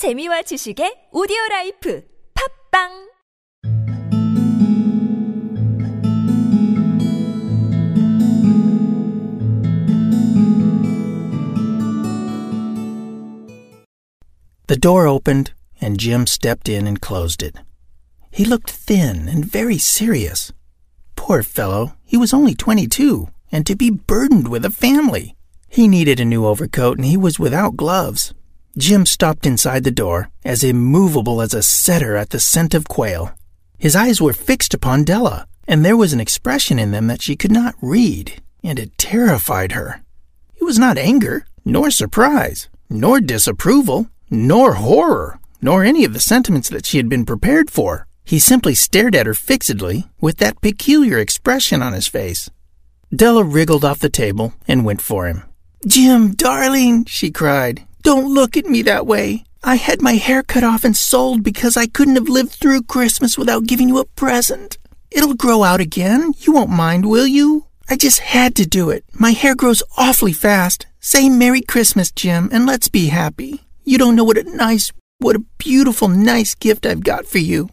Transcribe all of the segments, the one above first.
재미와 지식의 오디오 라이프 팟빵 The door opened, and Jim stepped in and closed it. He looked thin and very serious. Poor fellow, he was only 22, and to be burdened with a family. He needed a new overcoat, and he was without gloves. Jim stopped inside the door, as immovable as a setter at the scent of quail. His eyes were fixed upon Della, and there was an expression in them that she could not read, and it terrified her. It was not anger, nor surprise, nor disapproval, nor horror, nor any of the sentiments that she had been prepared for. He simply stared at her fixedly, with that peculiar expression on his face. Della wriggled off the table and went for him. Jim, darling, she cried, don't look at me that way. I had my hair cut off and sold because I couldn't have lived through Christmas without giving you a present. It'll grow out again. You won't mind, will you? I just had to do it. My hair grows awfully fast. Say Merry Christmas, Jim, and let's be happy. You don't know what a nice, what a beautiful, nice gift I've got for you.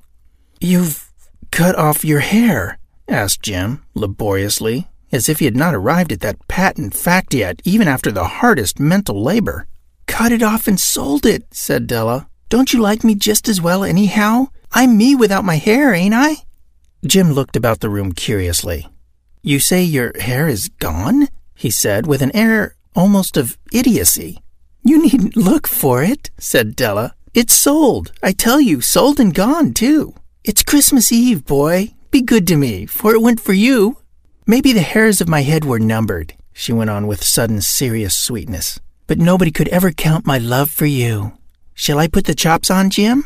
You've cut off your hair? asked Jim, laboriously, as if he had not arrived at that patent fact yet, even after the hardest mental labor. Cut it off and sold it, said Della. Don't you like me just as well, anyhow? I'm me without my hair, ain't I? Jim looked about the room curiously. You say your hair is gone? he said, with an air almost of idiocy. You needn't look for it, said Della. It's sold. I tell you, sold and gone, too. It's Christmas Eve, boy. Be good to me, for it went for you. Maybe the hairs of my head were numbered, she went on with sudden serious sweetness. But nobody could ever count my love for you. Shall I put the chops on, Jim?